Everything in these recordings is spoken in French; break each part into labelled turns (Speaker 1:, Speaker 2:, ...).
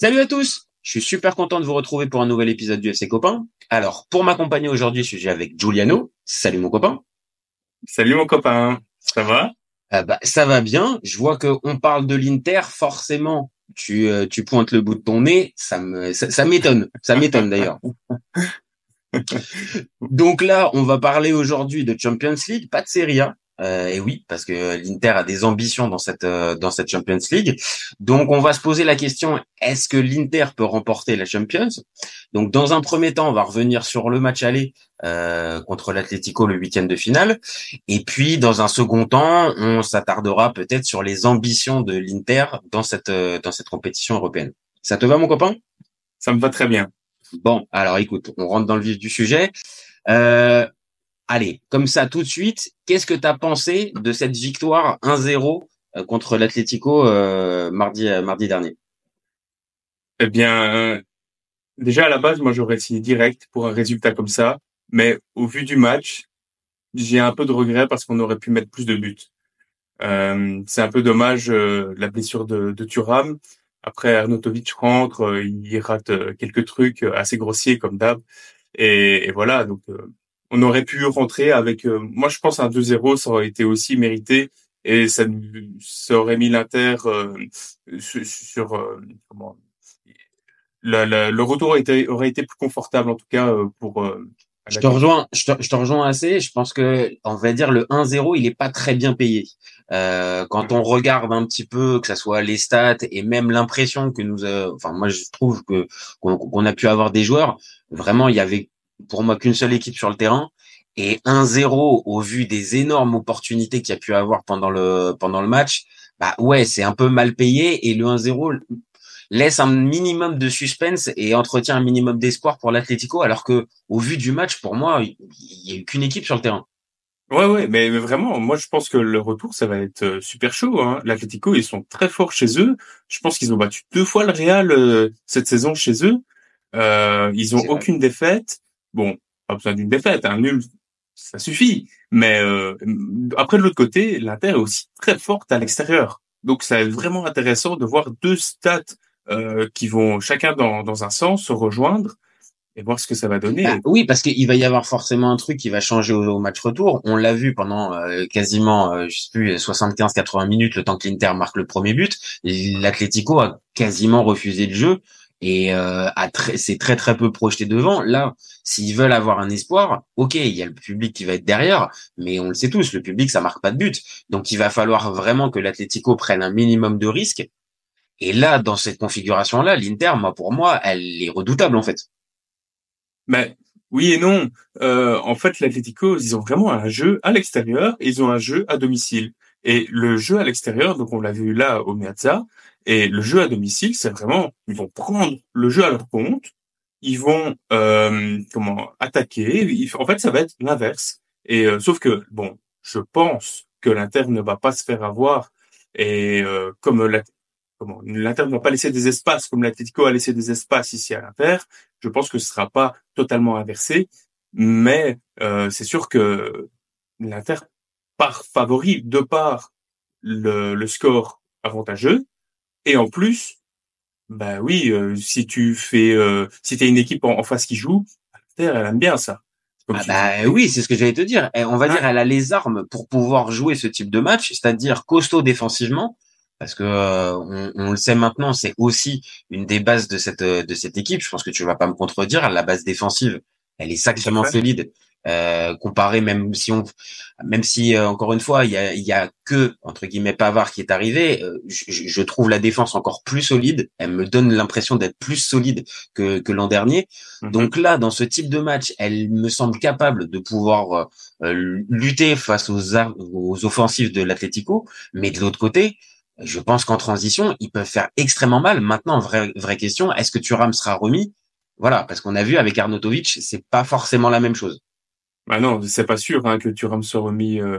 Speaker 1: Salut à tous Je suis super content de vous retrouver pour un nouvel épisode du FC Copain. Alors, pour m'accompagner aujourd'hui, je suis avec Giuliano. Salut mon copain.
Speaker 2: Salut mon copain. Ça va?
Speaker 1: Ah bah, Ça va bien. Je vois qu'on parle de l'Inter. Forcément, tu, euh, tu pointes le bout de ton nez. Ça me, ça m'étonne. Ça m'étonne d'ailleurs. Donc là, on va parler aujourd'hui de Champions League, pas de Serie A. Euh, et oui, parce que l'Inter a des ambitions dans cette euh, dans cette Champions League. Donc on va se poser la question est-ce que l'Inter peut remporter la Champions? Donc dans un premier temps, on va revenir sur le match aller euh, contre l'Atlético le huitième de finale. Et puis dans un second temps, on s'attardera peut-être sur les ambitions de l'Inter dans cette dans cette compétition européenne. Ça te va mon copain?
Speaker 2: Ça me va très bien.
Speaker 1: Bon, alors écoute, on rentre dans le vif du sujet. Euh, allez, comme ça tout de suite, qu'est-ce que tu as pensé de cette victoire 1-0 euh, contre l'Atlético euh, mardi euh, mardi dernier?
Speaker 2: Eh bien, déjà à la base, moi j'aurais essayé direct pour un résultat comme ça, mais au vu du match, j'ai un peu de regret parce qu'on aurait pu mettre plus de buts. c'est un peu dommage la blessure de, de Thuram. Après, Arnautovic rentre, il rate quelques trucs assez grossiers comme d'hab. Et, et, voilà, donc on aurait pu rentrer avec, euh, moi je pense un 2-0, ça aurait été aussi mérité et ça, ça aurait mis l'Inter euh, sur, euh, comment le retour aurait été, aurait été plus confortable en tout cas pour.
Speaker 1: je te rejoins, je te, je te, rejoins assez. Je pense que on va dire le 1-0, il est pas très bien payé. Euh, quand on regarde un petit peu, que ça soit les stats et même l'impression que nous, enfin moi je trouve que qu'on a pu avoir des joueurs, vraiment il y avait pour moi qu'une seule équipe sur le terrain et 1-0 au vu des énormes opportunités qu'il y a pu avoir pendant le pendant le match, bah ouais, c'est un peu mal payé et le 1-0 laisse un minimum de suspense et entretient un minimum d'espoir pour l'Atlético alors que au vu du match pour moi, il y a eu qu'une équipe sur le terrain.
Speaker 2: Ouais, ouais, mais, vraiment, moi je pense que le retour, ça va être euh, super chaud. Hein. L'Atlético, ils sont très forts chez eux. Je pense qu'ils ont battu deux fois le Real euh, cette saison chez eux. Euh, ils ont aucune défaite. Bon, pas besoin d'une défaite, un nul, ça suffit. Mais euh, après de l'autre côté, l'Inter est aussi très forte à l'extérieur. Donc c'est vraiment intéressant de voir deux stats euh, qui vont chacun dans, dans un sens se rejoindre et voir ce que ça va donner.
Speaker 1: Bah, oui, parce qu'il va y avoir forcément un truc qui va changer au, match retour. On l'a vu pendant euh, quasiment, euh, je sais plus, 75-80 minutes, le temps que l'Inter marque le premier but. L'Atlético a quasiment refusé le jeu et euh, c'est très très peu projeté devant. Là, s'ils veulent avoir un espoir, ok, il y a le public qui va être derrière, mais on le sait tous, le public ça marque pas de but. Donc il va falloir vraiment que l'Atlético prenne un minimum de risques. Et là, dans cette configuration-là, l'Inter, moi pour moi, elle est redoutable en fait.
Speaker 2: Mais oui et non. Euh, en fait, l'Atlético, ils ont vraiment un jeu à l'extérieur, ils ont un jeu à domicile. Et le jeu à l'extérieur, donc on l'a vu là au Meazza, et le jeu à domicile, c'est vraiment, ils vont prendre le jeu à leur compte, ils vont euh, comment attaquer. En fait, ça va être l'inverse. Et euh, sauf que bon, je pense que l'Inter ne va pas se faire avoir. Et euh, comme l'Inter ne va pas laisser des espaces comme l'Atletico a laissé des espaces ici à l'Inter, je pense que ce sera pas totalement inversé. Mais euh, c'est sûr que l'Inter part favori de par le, le score avantageux et en plus, bah oui, euh, si tu fais, euh, si t'es une équipe en, face qui joue, elle aime bien ça.
Speaker 1: Ah bah oui, c'est ce que j'allais te dire. on va dire, elle a les armes pour pouvoir jouer ce type de match, c'est-à-dire costaud défensivement, parce que euh, on, le sait maintenant, c'est aussi une des bases de cette de cette équipe. Je pense que tu vas pas me contredire. La base défensive, elle est sacrément solide. Euh, comparé même si on même si euh, encore une fois il y a, y a que entre guillemets Pavard qui est arrivé euh, je, je, trouve la défense encore plus solide. Elle me donne l'impression d'être plus solide que, que l'an dernier. Mhm. donc là dans ce type de match elle me semble capable de pouvoir lutter face aux aux offensives de l'Atlético. Mais de l'autre côté je pense qu'en transition ils peuvent faire extrêmement mal. Maintenant vraie vraie question est-ce que Thuram sera remis? Voilà, parce qu'on a vu avec Arnautovic, c'est pas forcément la même chose.
Speaker 2: Bah non, c'est pas sûr hein, que Thuram soit remis. Euh,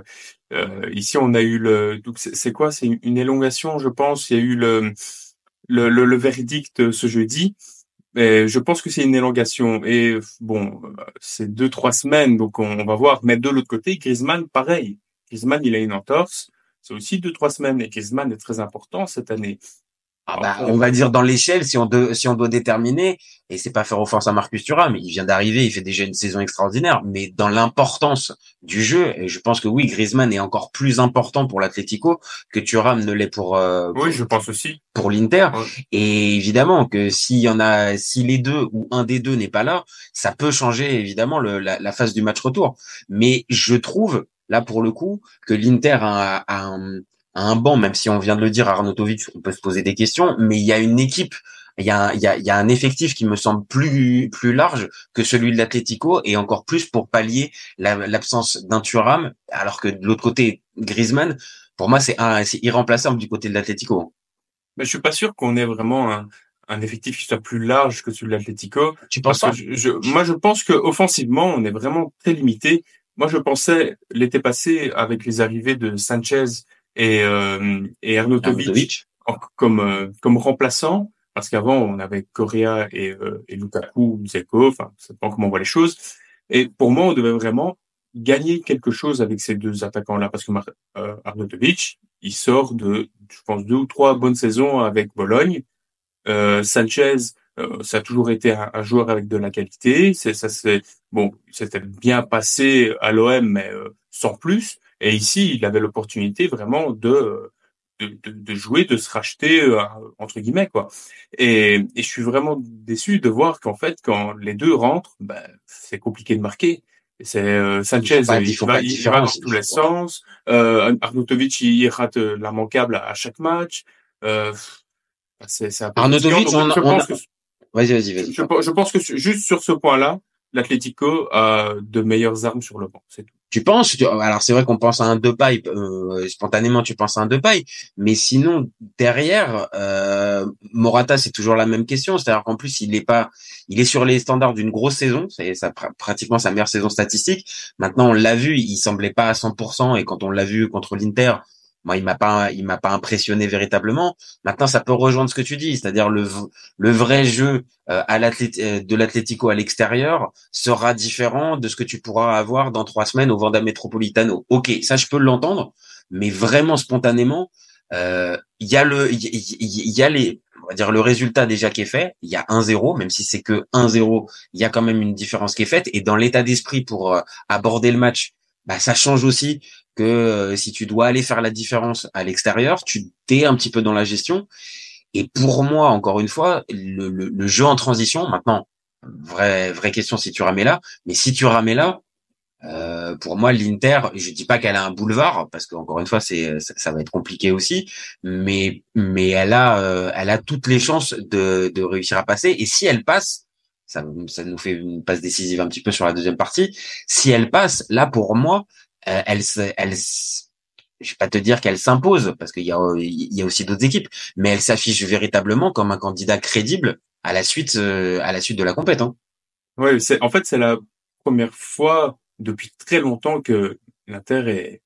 Speaker 2: euh, ici, on a eu le. C'est quoi? C'est une élongation, je pense. Il y a eu le le, le, verdict ce jeudi. Je pense que c'est une élongation. Et bon, c'est deux trois semaines, donc on, va voir. Mais de l'autre côté, Griezmann, pareil. Griezmann, il a une entorse. C'est aussi deux trois semaines. Et Griezmann est très important cette année.
Speaker 1: Ah bah, on va dire dans l'échelle, si on, de, si on doit déterminer, et c'est pas faire offense à Marcus Thuram, il vient d'arriver, il fait déjà une saison extraordinaire, mais dans l'importance du jeu, et je pense que oui, Griezmann est encore plus important pour l'Atlético que Thuram ne l'est pour, euh,
Speaker 2: Oui, je pense aussi.
Speaker 1: Pour l'Inter. Et évidemment que s'il y en a, si les deux ou un des deux n'est pas là, ça peut changer évidemment le, la, la phase du match retour. Mais je trouve, là pour le coup, que l'Inter a, a un un banc, même si on vient de le dire, Arnautovic, on peut se poser des questions, mais il y a une équipe, il y a, un, il y a, un effectif qui me semble plus plus large que celui de l'Atlético et encore plus pour pallier l'absence d'un Thuram, alors que de l'autre côté, Griezmann, pour moi, c'est c'est irremplaçable du côté de l'Atlético.
Speaker 2: Mais je suis pas sûr qu'on ait vraiment un, un effectif qui soit plus large que celui de l'Atlético.
Speaker 1: Tu penses pas
Speaker 2: Moi, je pense que offensivement, on est vraiment très limité. Moi, je pensais l'été passé avec les arrivées de Sanchez et, euh, et Arnautovic comme euh, comme remplaçant parce qu'avant on avait Correa et, euh, et Lukaku, Zeko, enfin ça dépend comment on voit les choses. Et pour moi, on devait vraiment gagner quelque chose avec ces deux attaquants-là parce que euh, Arnautovic, il sort de, je pense, deux ou trois bonnes saisons avec Bologne. Euh, Sanchez, euh, ça a toujours été un, un, joueur avec de la qualité. C'est ça, c'est bon, c'était bien passé à l'OM, mais sans plus. Et ici, il avait l'opportunité vraiment de, de, de, jouer, de se racheter euh, entre guillemets quoi. Et, et, je suis vraiment déçu de voir qu'en fait, quand les deux rentrent, ben, c'est compliqué de marquer. C'est euh, Sanchez, il, pas, il, va, dans tous les sens. Euh, Arnautovic, il, rate l'immanquable à, à chaque match. Euh,
Speaker 1: c'est Arnautovic, on, on a...
Speaker 2: Vas-y, vas-y, vas-y. Je, je, pense que juste sur ce point-là, l'Atlético a de meilleures armes sur le banc, c'est tout.
Speaker 1: Tu penses Alors c'est vrai qu'on pense à un pailles euh, spontanément, tu penses à un pailles, mais sinon derrière euh, Morata, c'est toujours la même question. C'est-à-dire qu'en plus il est pas, il est sur les standards d'une grosse saison, c'est ça pratiquement sa meilleure saison statistique. Maintenant on l'a vu, il semblait pas à 100% et quand on l'a vu contre l'Inter, moi, il m'a pas, il m'a pas impressionné véritablement. Maintenant, ça peut rejoindre ce que tu dis, c'est-à-dire le le vrai jeu euh, euh, de l'Atlético à l'extérieur sera différent de ce que tu pourras avoir dans trois semaines au Vanda Metropolitano. Ok, ça je peux l'entendre, mais vraiment spontanément, euh, il y a le, il y, a les, on va dire le résultat déjà qui est fait. Il y a 1-0, même si c'est que 1-0, il y a quand même une différence qui est faite. Et dans l'état d'esprit pour aborder le match, bah, ça change aussi que euh, si tu dois aller faire la différence à l'extérieur, tu t'es un petit peu dans la gestion. Et pour moi, encore une fois, le, le, jeu en transition, maintenant, vraie vraie question si tu ramais là, mais si tu ramais là, euh, pour moi, l'Inter, je dis pas qu'elle a un boulevard parce qu'encore une fois, c'est ça, va être compliqué aussi, mais mais elle a euh, elle a toutes les chances de de réussir à passer. Et si elle passe, ça ça nous fait une passe décisive un petit peu sur la deuxième partie. Si elle passe, là pour moi, euh, elle, elle, je vais pas te dire qu'elle s'impose parce qu'il y a, il y a aussi d'autres équipes, mais elle s'affiche véritablement comme un candidat crédible à la suite, euh, à la suite de la compétition.
Speaker 2: Hein. Oui, c'est en fait c'est la première fois depuis très longtemps que l'Inter est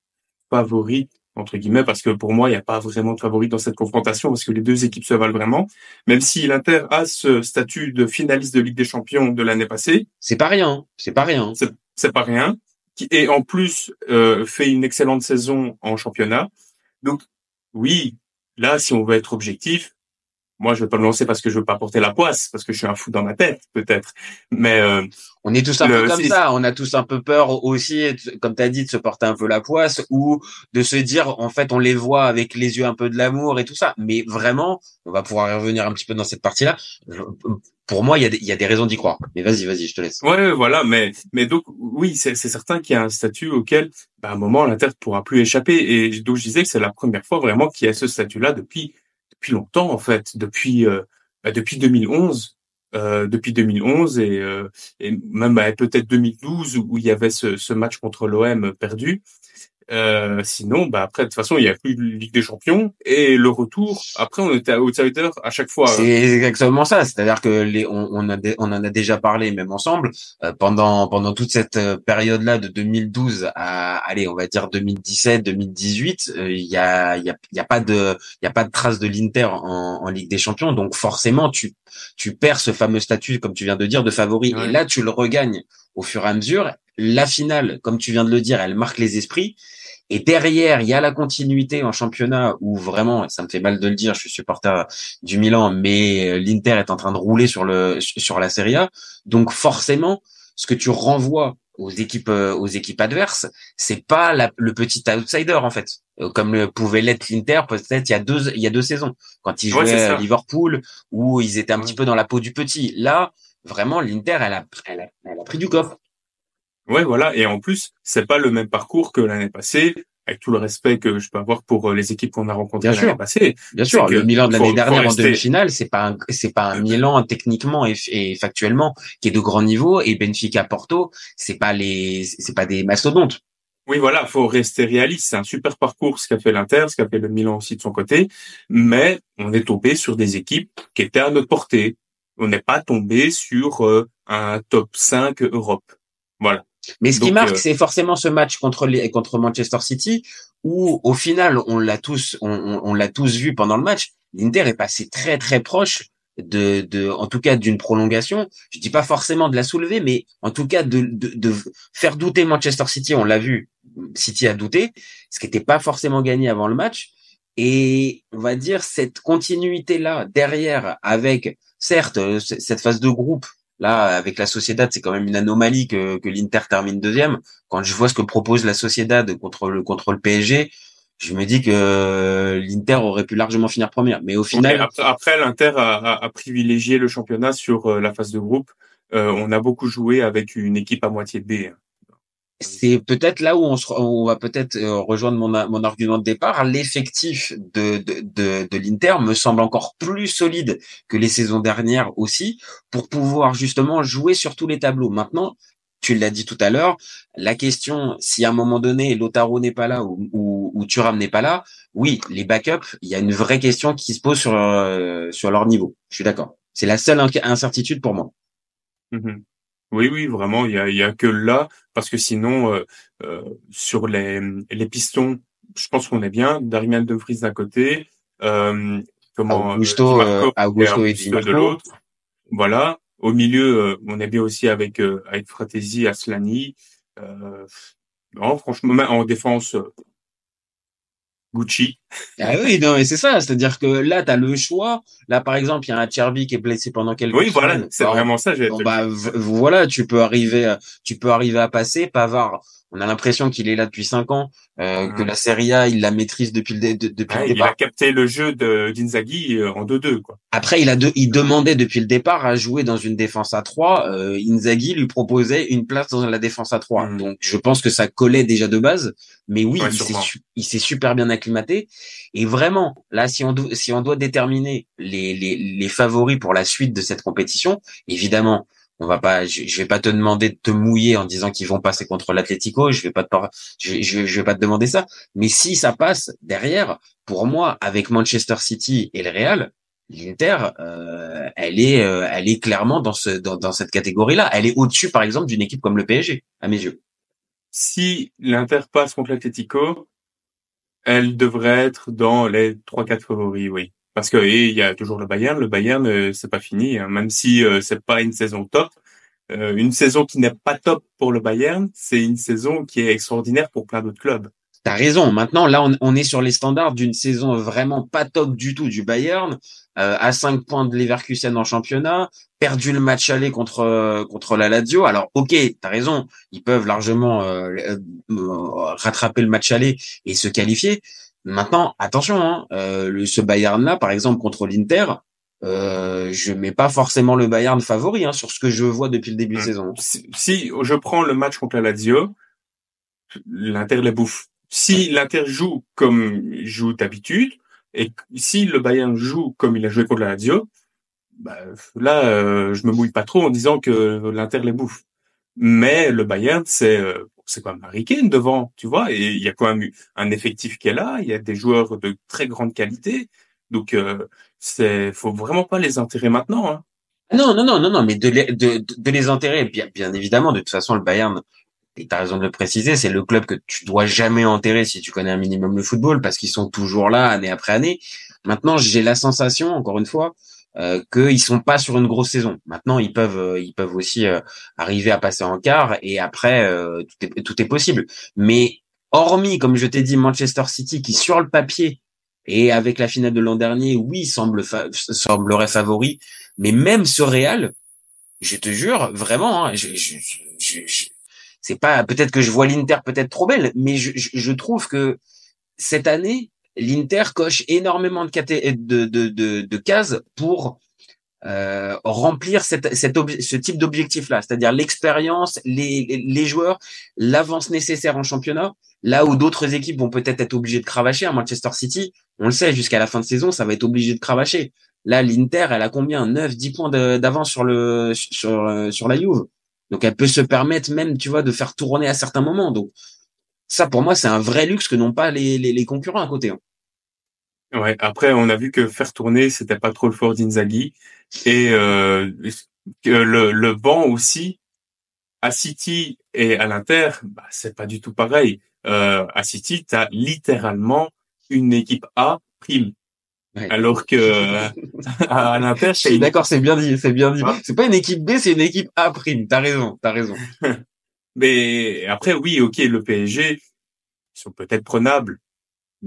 Speaker 2: favorite entre guillemets parce que pour moi il n'y a pas vraiment de favori dans cette confrontation parce que les deux équipes se valent vraiment. Même si l'Inter a ce statut de finaliste de Ligue des Champions de l'année passée,
Speaker 1: c'est pas rien, c'est pas rien.
Speaker 2: C'est pas rien qui et en plus euh, fait une excellente saison en championnat. Donc oui, là, si on veut être objectif, moi, je vais pas me lancer parce que je veux pas porter la poisse, parce que je suis un fou dans ma tête, peut-être. Mais euh,
Speaker 1: on est tous un peu comme ça. On a tous un peu peur aussi, comme tu as dit, de se porter un peu la poisse ou de se dire, en fait, on les voit avec les yeux un peu de l'amour et tout ça. Mais vraiment, on va pouvoir y revenir un petit peu dans cette partie-là pour moi, il y a des, il y a des raisons d'y croire. Mais vas-y, vas-y, je te laisse.
Speaker 2: Ouais, voilà, mais mais donc oui, c'est certain qu'il y a un statut auquel, bah, à un moment, l'Inter pourra plus échapper. Et donc je disais que c'est la première fois vraiment qu'il y a ce statut-là depuis depuis longtemps en fait, depuis euh, bah, depuis 2011. Euh, depuis 2011 et, euh, et même bah, peut-être 2012 où il y avait ce, ce match contre l'OM perdu. Euh, sinon, bah après de toute façon, il y a plus de Ligue des Champions et le retour. Après, on était à outsider à chaque fois.
Speaker 1: C'est exactement ça. C'est-à-dire que les, on, on, a on en a déjà parlé même ensemble euh, pendant pendant toute cette euh, période-là de 2012 à allez, on va dire 2017, 2018. Il y a il y a il y a pas de il y a pas de trace de l'Inter en, en Ligue des Champions. Donc forcément, tu tu perds ce fameux statut, comme tu viens de dire, de favori. Et là, tu le regagnes au fur et à mesure. La finale, comme tu viens de le dire, elle marque les esprits. Et derrière, il y a la continuité en championnat où vraiment, ça me fait mal de le dire, je suis supporter du Milan, mais l'Inter est en train de rouler sur le sur la Serie A. Donc forcément, ce que tu renvoies aux équipes euh, aux équipes adverses, c'est pas le petit outsider en fait, euh, comme le pouvait l'être l'Inter peut-être il y a deux il y a deux saisons quand ils jouaient à Liverpool où ils étaient un petit peu dans la peau du petit. Là, vraiment l'Inter elle a, elle a elle a pris du coffre.
Speaker 2: Ouais, voilà. Et en plus, c'est pas le même parcours que l'année passée, avec tout le respect que je peux avoir pour euh, les équipes qu'on a rencontrées l'année passée.
Speaker 1: Bien sûr. Le Milan de l'année dernière en demi-finale, c'est pas un, c'est pas un Milan techniquement et, factuellement qui est de grand niveau. Et Benfica Porto, c'est pas les, c'est pas des mastodontes.
Speaker 2: Oui, voilà, faut rester réaliste. C'est un super parcours ce qu'a fait l'Inter, ce qu'a fait le Milan aussi de son côté, mais on est tombé sur des équipes qui étaient à notre portée. On n'est pas tombé sur euh, un top 5 Europe. Voilà.
Speaker 1: Mais ce qui marque, euh, c'est forcément ce match contre les, contre Manchester City, où au final, on l'a tous, on, on, l'a tous vu pendant le match. L'Inter est passé très très proche de, de, en tout cas d'une prolongation. Je dis pas forcément de la soulever, mais en tout cas de, de, de faire douter Manchester City. On l'a vu, City a douté, ce qui n'était pas forcément gagné avant le match. Et on va dire cette continuité là derrière, avec certes cette phase de groupe Là, avec la Sociedad, c'est quand même une anomalie que, que l'Inter termine deuxième. Quand je vois ce que propose la Sociedad contre le contre le PSG, je me dis que l'Inter aurait pu largement finir première. Mais au final,
Speaker 2: après, l'Inter a, a, privilégié le championnat sur euh, la phase de groupe. Euh, on a beaucoup joué avec une équipe à moitié B.
Speaker 1: C'est peut-être là où on, on va peut-être euh, rejoindre mon, mon argument de départ. L'effectif de, de, de, de l'Inter me semble encore plus solide que les saisons dernières aussi pour pouvoir justement jouer sur tous les tableaux. Maintenant, tu l'as dit tout à l'heure, la question, si à un moment donné Lotaro n'est pas là ou, ou, ou n'est pas là, oui, les backups, il y a une vraie question qui se pose sur, euh, sur leur niveau. Je suis d'accord. C'est la seule incertitude pour moi.
Speaker 2: Mm-hmm. Oui, oui, vraiment, il y a, y a que là, parce que sinon, euh, euh, sur les, les pistons, je pense qu'on est bien. Darmian De Vries d'un côté, euh, comment
Speaker 1: Augusto, euh, Augusto et,
Speaker 2: de l'autre. Voilà. Au milieu, on est bien aussi avec avec Fratesi, Aslani. non, franchement, en défense, Gucci.
Speaker 1: Ah oui, non, et c'est ça. C'est-à-dire que là, tu as le choix. Là, par exemple, il y a un Cherby qui est blessé pendant quelques
Speaker 2: Oui, voilà, c'est vraiment ça.
Speaker 1: Bon, bah, voilà, tu peux arriver, tu peux arriver à passer. Pavard, on a l'impression qu'il est là depuis cinq ans, euh, que la Serie A, il la maîtrise depuis le, depuis le départ.
Speaker 2: Il a capté le jeu de d'Inzaghi euh, en 2-2. Quoi.
Speaker 1: Après, il a de, il demandait depuis le départ à jouer dans une défense à 3. Euh, Inzaghi lui proposait une place dans la défense à 3. Mm. Donc, je pense que ça collait déjà de base. Mais oui, il s'est super bien acclimaté. Et vraiment, là, si on, si on doit déterminer les, les, les favoris pour la suite de cette compétition, évidemment, on va pas, je, vais pas te demander de te mouiller en disant qu'ils vont passer contre l'Atlético. Je vais pas te, je, je, vais pas te demander ça. Mais si ça passe derrière, pour moi, avec Manchester City et le Real, l'Inter, euh, elle est, euh, elle est clairement dans ce, dans, dans cette catégorie-là. Elle est au-dessus, par exemple, d'une équipe comme le PSG, à mes yeux.
Speaker 2: Si l'Inter passe contre l'Atlético, elle devrait être dans les trois quatre favoris, oui. Parce que il y a toujours le Bayern. Le Bayern, euh, c'est pas fini, hein. même si euh, c'est pas une saison top. Euh, une saison qui n'est pas top pour le Bayern, c'est une saison qui est extraordinaire pour plein d'autres clubs.
Speaker 1: T'as raison. Maintenant, là, on, est sur les standards d'une saison vraiment pas top du tout du Bayern, à 5 points de Leverkusen en championnat, perdu le match aller contre contre la Lazio. Alors, ok, t'as raison, ils peuvent largement rattraper le match aller et se qualifier. Maintenant, attention, hein, euh, ce Bayern-là, par exemple, contre l'Inter, euh, je mets pas forcément le Bayern favori hein, sur ce que je vois depuis le début de saison.
Speaker 2: Si, je prends le match contre la Lazio, l'Inter les bouffe. Si l'Inter joue comme il joue d'habitude, et si le Bayern joue comme il a joué contre la Lazio, bah, là, euh, je me mouille pas trop en disant que l'Inter les bouffe. Mais le Bayern, c'est euh, c'est quand même Kane devant, tu vois, et il y a quand même un effectif qui est là, il y a des joueurs de très grande qualité, donc euh, c'est faut vraiment pas les enterrer maintenant. Hein.
Speaker 1: Non, non, non, non, non, mais de les, de, les enterrer, bien évidemment, de toute façon, le Bayern, et tu as raison de le préciser, c'est le club que tu dois jamais enterrer si tu connais un minimum le football, parce qu'ils sont toujours là année après année. Maintenant, j'ai la sensation, encore une fois, euh, qu'ils sont pas sur une grosse saison. Maintenant, ils peuvent, euh, ils peuvent aussi euh, arriver à passer en quart et après tout est tout est possible. Mais hormis, comme je t'ai dit, Manchester City qui sur le papier et avec la finale de l'an dernier, oui, semble semblerait favori, mais même ce Real, je te jure, vraiment, hein, je, je, je, c'est pas peut-être que je vois l'Inter peut-être trop belle, mais je, trouve que cette année, l'Inter coche énormément de, cases pour euh, remplir ce type d'objectif-là, c'est-à-dire l'expérience, les, joueurs, l'avance nécessaire en championnat, là où d'autres équipes vont peut-être être obligées de cravacher. À Manchester City, on le sait, jusqu'à la fin de saison, ça va être obligé de cravacher. Là, l'Inter, elle a combien? 9, 10 points d'avance sur sur la Juve. Donc elle peut se permettre même, tu vois, de faire tourner à certains moments. Donc ça, pour moi, c'est un vrai luxe que n'ont pas les, les, concurrents à côté. Hein.
Speaker 2: Ouais. Après, on a vu que faire tourner, c'était pas trop le fort d'Inzaghi et euh, le, le banc aussi à City et à l'Inter, bah, c'est pas du tout pareil. Euh, à City, tu littéralement une équipe A prime. Alors que à l'Inter,
Speaker 1: c'est d'accord, c'est bien dit, c'est bien dit. C'est pas une équipe B, c'est une équipe A prime. T'as raison, t'as raison.
Speaker 2: Mais après, oui, ok, le PSG, ils sont peut-être prenables.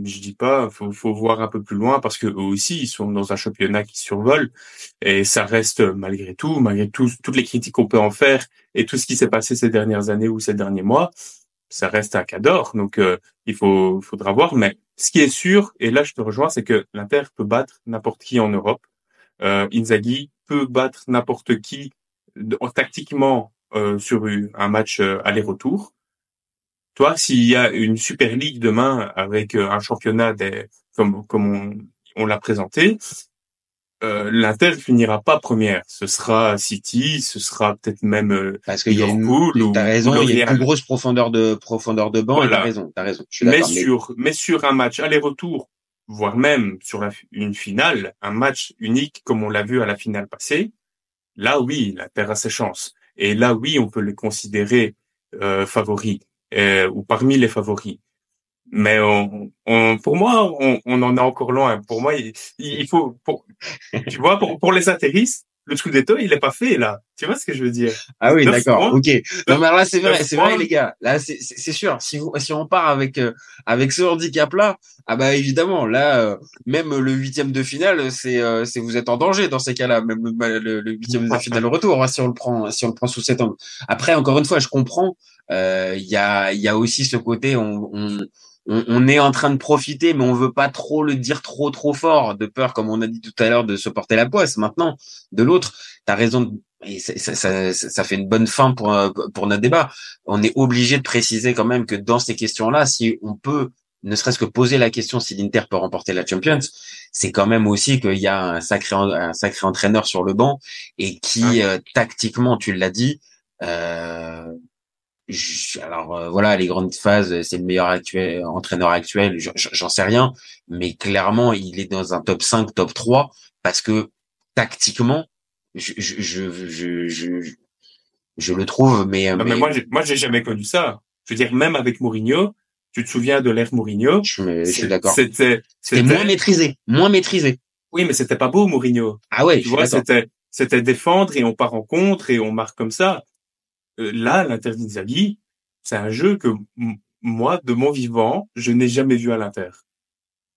Speaker 2: Je dis pas, faut, faut voir un peu plus loin parce que eux aussi, ils sont dans un championnat qui survole et ça reste malgré tout, malgré tout, toutes les critiques qu'on peut en faire et tout ce qui s'est passé ces dernières années ou ces derniers mois, ça reste un cador. Donc, euh, il faut, faudra voir. Mais ce qui est sûr, et là je te rejoins, c'est que l'Inter peut battre n'importe qui en Europe. Euh, Inzaghi peut battre n'importe qui tactiquement euh, sur un match euh, aller-retour. Toi, s'il y a une Super League demain avec euh, un championnat des, comme, comme on, on l'a présenté, euh, l'Inter finira pas première. Ce sera City, ce sera peut-être même euh,
Speaker 1: parce qu'il y a une, t'as raison, il y a une plus grosse profondeur de profondeur de banc. T'as raison, t'as raison.
Speaker 2: mais sur mais sur un match aller-retour, voire même sur la, une finale, un match unique comme on l'a vu à la finale passée, là oui, l'Inter a ses chances. Et là oui, on peut les considérer euh, favoris euh, ou parmi les favoris mais on, on, pour moi, on, on, en est encore loin. Pour moi, il, il faut, pour, tu vois, pour, pour les atterrisses, le Scudetto, il est pas fait là. Tu vois ce que je veux dire?
Speaker 1: Ah oui, d'accord. Ok. Non mais là c'est vrai, c'est vrai les gars. Là c'est c'est sûr. Si vous si on part avec euh, avec ce handicap là, ah bah évidemment là euh, même le huitième de finale c'est euh, c'est vous êtes en danger dans ces cas-là. Même le huitième de finale retour hein, si on le prend si on le prend sous cet angle. Après encore une fois je comprends. Il y a il y a aussi ce côté on, on on, est en train de profiter, mais on veut pas trop le dire trop trop fort, de peur, comme on a dit tout à l'heure, de se porter la poisse. Maintenant, de l'autre, tu as raison. Et ça, ça, ça, fait une bonne fin pour pour notre débat. On est obligé de préciser quand même que dans ces questions-là, si on peut ne serait-ce que poser la question si l'Inter peut remporter la Champions, c'est quand même aussi qu'il y a un sacré un sacré entraîneur sur le banc et qui euh, tactiquement, tu l'as dit, euh, alors euh, voilà, les grandes phases, c'est le meilleur actuel, entraîneur actuel, j'en sais rien, mais clairement, il est dans un top 5, top 3, parce que tactiquement, je, je, je, je, je, le trouve, mais...
Speaker 2: mais, moi, moi, j'ai jamais connu ça. Je veux dire, même avec Mourinho, tu te souviens de l'ère Mourinho?
Speaker 1: Je, suis d'accord. C'était, c'était moins maîtrisé, moins maîtrisé.
Speaker 2: Oui, mais c'était pas beau Mourinho.
Speaker 1: Ah ouais,
Speaker 2: tu vois, c'était c'était défendre et on part en contre et on marque comme ça. Euh, là, l'Inter d'Inzaghi, c'est un jeu que moi, de mon vivant, je n'ai jamais vu à l'Inter.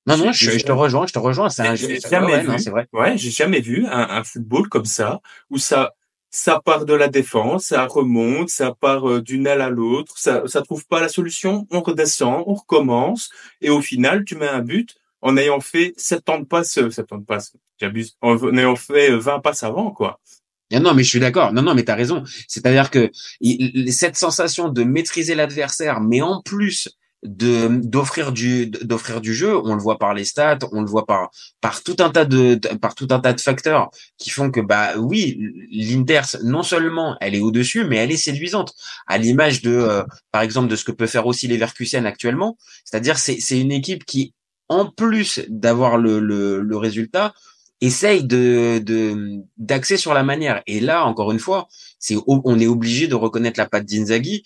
Speaker 1: Non, non, je, te rejoins, je te rejoins. C'est un jeu.
Speaker 2: Jamais vu. c'est vrai. Ouais, j'ai jamais vu un, football comme ça où ça, ça part de la défense, ça remonte, ça part euh, d'une aile à l'autre, ça, ça trouve pas la solution, on redescend, on recommence, et au final, tu mets un but en ayant fait 70 passes, 70 euh, passes, j'abuse, en ayant fait 20 passes avant, quoi.
Speaker 1: Non, mais je suis d'accord. Non, non, mais t'as raison. C'est-à-dire que cette sensation de maîtriser l'adversaire, mais en plus de d'offrir du d'offrir du jeu, on le voit par les stats, on le voit par par tout un tas de par tout un tas de facteurs qui font que bah oui, l'Inter non seulement elle est au-dessus, mais elle est séduisante à l'image de euh, par exemple de ce que peut faire aussi les Verkusen actuellement, c'est-à-dire c'est c'est une équipe qui en plus d'avoir le, le, le résultat essaye de d'axer sur la manière. Et là, encore une fois, c'est on est obligé de reconnaître la patte d'Inzaghi.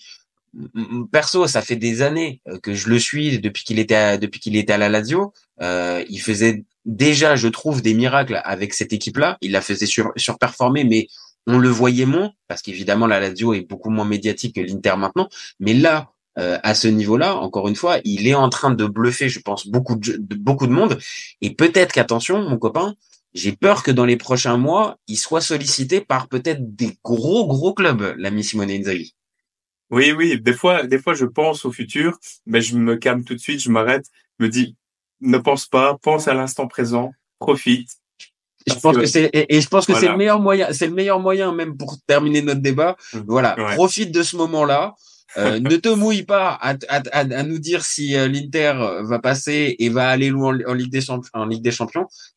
Speaker 1: Perso, ça fait des années euh, que je le suis depuis qu'il était à, depuis qu'il était à la Lazio. Euh, il faisait déjà, je trouve, des miracles avec cette équipe-là. Il la faisait sur, surperformer, mais on le voyait moins, parce qu'évidemment, la Lazio est beaucoup moins médiatique que l'Inter maintenant. Mais là, euh, à ce niveau-là, encore une fois, il est en train de bluffer, je pense, beaucoup de, beaucoup de monde. Et peut-être qu'attention, mon copain, j'ai peur que dans les prochains mois, il soit sollicité par peut-être des gros gros clubs, l'ami Simone Inzaghi.
Speaker 2: Oui, oui. Des fois, des fois, je pense au futur, mais je me calme tout de suite, je m'arrête, je me dis, ne pense pas, pense à l'instant présent, profite.
Speaker 1: Je pense que, c'est et, je pense que c'est le meilleur moyen, c'est le meilleur moyen même pour terminer notre débat. Mmh. Voilà, profite de ce moment-là. Euh, ne te mouille pas à, à, nous dire si euh, l'Inter va passer et va aller loin en, Ligue des Champions. En Ligue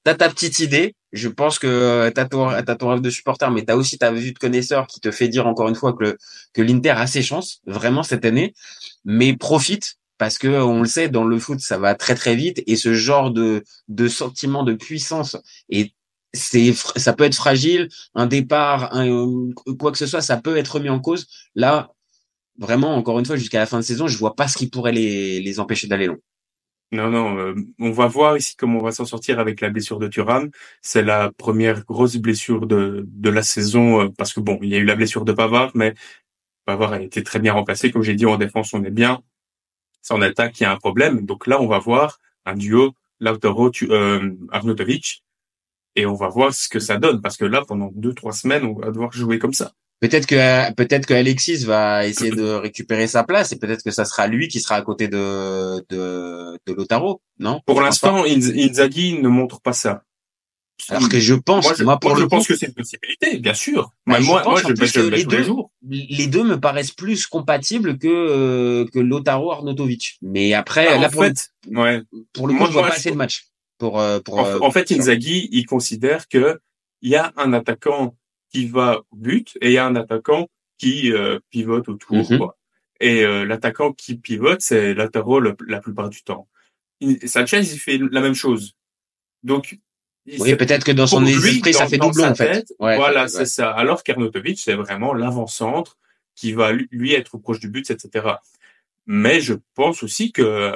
Speaker 1: t'as ta petite idée. Je pense que euh, t'as ton, as ton rêve de supporter, mais t'as aussi ta vue de connaisseur qui te fait dire encore une fois que que l'Inter a ses chances vraiment cette année. Mais profite parce que on le sait dans le foot ça va très très vite et ce genre de de sentiment de puissance et c'est ça peut être fragile un départ quoi que ce soit ça peut être mis en cause là vraiment, encore une fois, jusqu'à la fin de saison, je vois pas ce qui pourrait les, les empêcher d'aller long.
Speaker 2: Non, non, euh, on va voir ici comment on va s'en sortir avec la blessure de Thuram. C'est la première grosse blessure de, de la saison, euh, parce que bon, il y a eu la blessure de Pavard, mais Pavard a été très bien remplacé. Comme j'ai dit, en défense, on est bien. C'est en attaque, il y a un problème. Donc là, on va voir un duo Lautaro euh, Arnautovic et on va voir ce que ça donne parce que là, pendant deux, trois semaines, on va devoir jouer comme ça.
Speaker 1: Peut-être que peut-être que Alexis va essayer de récupérer sa place et peut-être que ça sera lui qui sera à côté de de, de Lotaro, non?
Speaker 2: Pour l'instant, Inzaghi ne montre pas ça.
Speaker 1: Alors que je pense,
Speaker 2: moi, pour je pense que c'est une possibilité, bien sûr.
Speaker 1: moi, moi, je, pense les deux, les deux me paraissent plus compatibles que euh, que Lotaro Arnautovic. Mais après,
Speaker 2: ah, là, pour, fait, ouais.
Speaker 1: pour le coup, je vois pas assez de matchs pour euh, pour.
Speaker 2: En,
Speaker 1: euh,
Speaker 2: fait, Inzaghi, il considère que il y a un attaquant qui va au but et il y a un attaquant qui euh, pivote autour. Mhm. Quoi. Et euh, l'attaquant qui pivote, c'est Lataro la plupart du temps. Sanchez, il fait la même chose. Donc,
Speaker 1: oui, peut-être que dans son esprit, ça fait doublon, en fait.
Speaker 2: voilà, c'est ça. Alors qu'Arnautovic, c'est vraiment l'avant-centre qui va lui être proche du but, etc. Mais je pense aussi que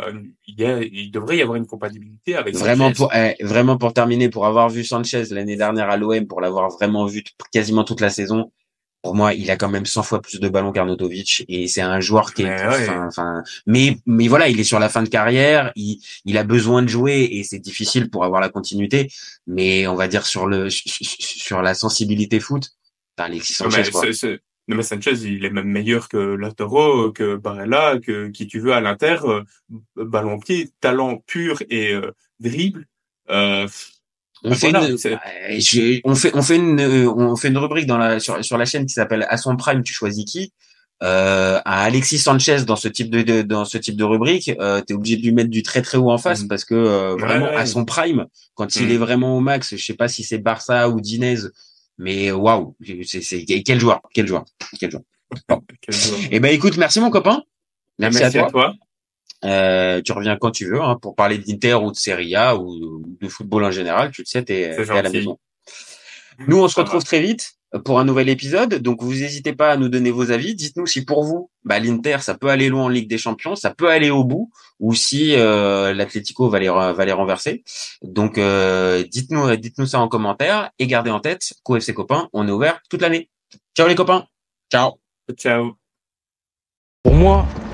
Speaker 2: il, y a, il devrait y avoir une compatibilité avec
Speaker 1: vraiment pour eh, vraiment pour terminer pour avoir vu Sanchez l'année dernière à l'OM pour l'avoir vraiment vu quasiment toute la saison pour moi il a quand même 100 fois plus de ballons qu'Arnautovic et c'est un joueur qui est enfin mais mais voilà il est sur la fin de carrière il il a besoin de jouer et c'est difficile pour avoir la continuité. Mais on va dire sur le sur la sensibilité foot Alexis Sanchez quoi.
Speaker 2: Mais Sanchez, il est même meilleur que Latoro, que Barella, que qui tu veux à l'Inter, euh, ballon pied, talent pur et euh, dribble. Euh,
Speaker 1: on, bah fait une, on fait on fait une on fait une rubrique dans la sur sur la chaîne qui s'appelle à son prime tu choisis qui euh, à Alexis Sanchez dans ce type de, dans ce type de rubrique euh, tu es obligé de lui mettre du très très haut en face mm. parce que euh, vraiment à son prime quand il mm. est vraiment au max je sais pas si c'est Barça ou Dinez mais waouh, c'est quel joueur, quel joueur, quel joueur. Eh ben écoute, merci mon copain. Merci, à toi. Euh, tu reviens quand tu veux hein, pour parler d'Inter ou de Serie A ou de football en général. Tu le sais, t'es es à la maison. Nous, on se retrouve très vite pour un nouvel épisode. Donc, vous n'hésitez pas à nous donner vos avis. Dites-nous si pour vous, bah, l'Inter, ça peut aller loin en Ligue des Champions, ça peut aller au bout, ou si euh, l'Atlético va les, va les renverser. Donc, euh, dites-nous, dites-nous ça en commentaire et gardez en tête qu'au Copains, on est ouvert toute l'année. Ciao les copains. Ciao.
Speaker 2: Ciao.
Speaker 3: Pour moi,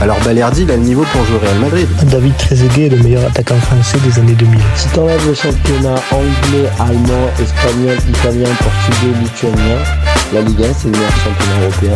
Speaker 4: alors Balerdi, il a le niveau pour jouer Real Madrid.
Speaker 5: David Trezeguet est le meilleur attaquant français des années 2000.
Speaker 6: Si t'enlèves le championnat anglais, allemand, espagnol, italien, portugais, lituanien, la Ligue 1 c'est le meilleur championnat européen.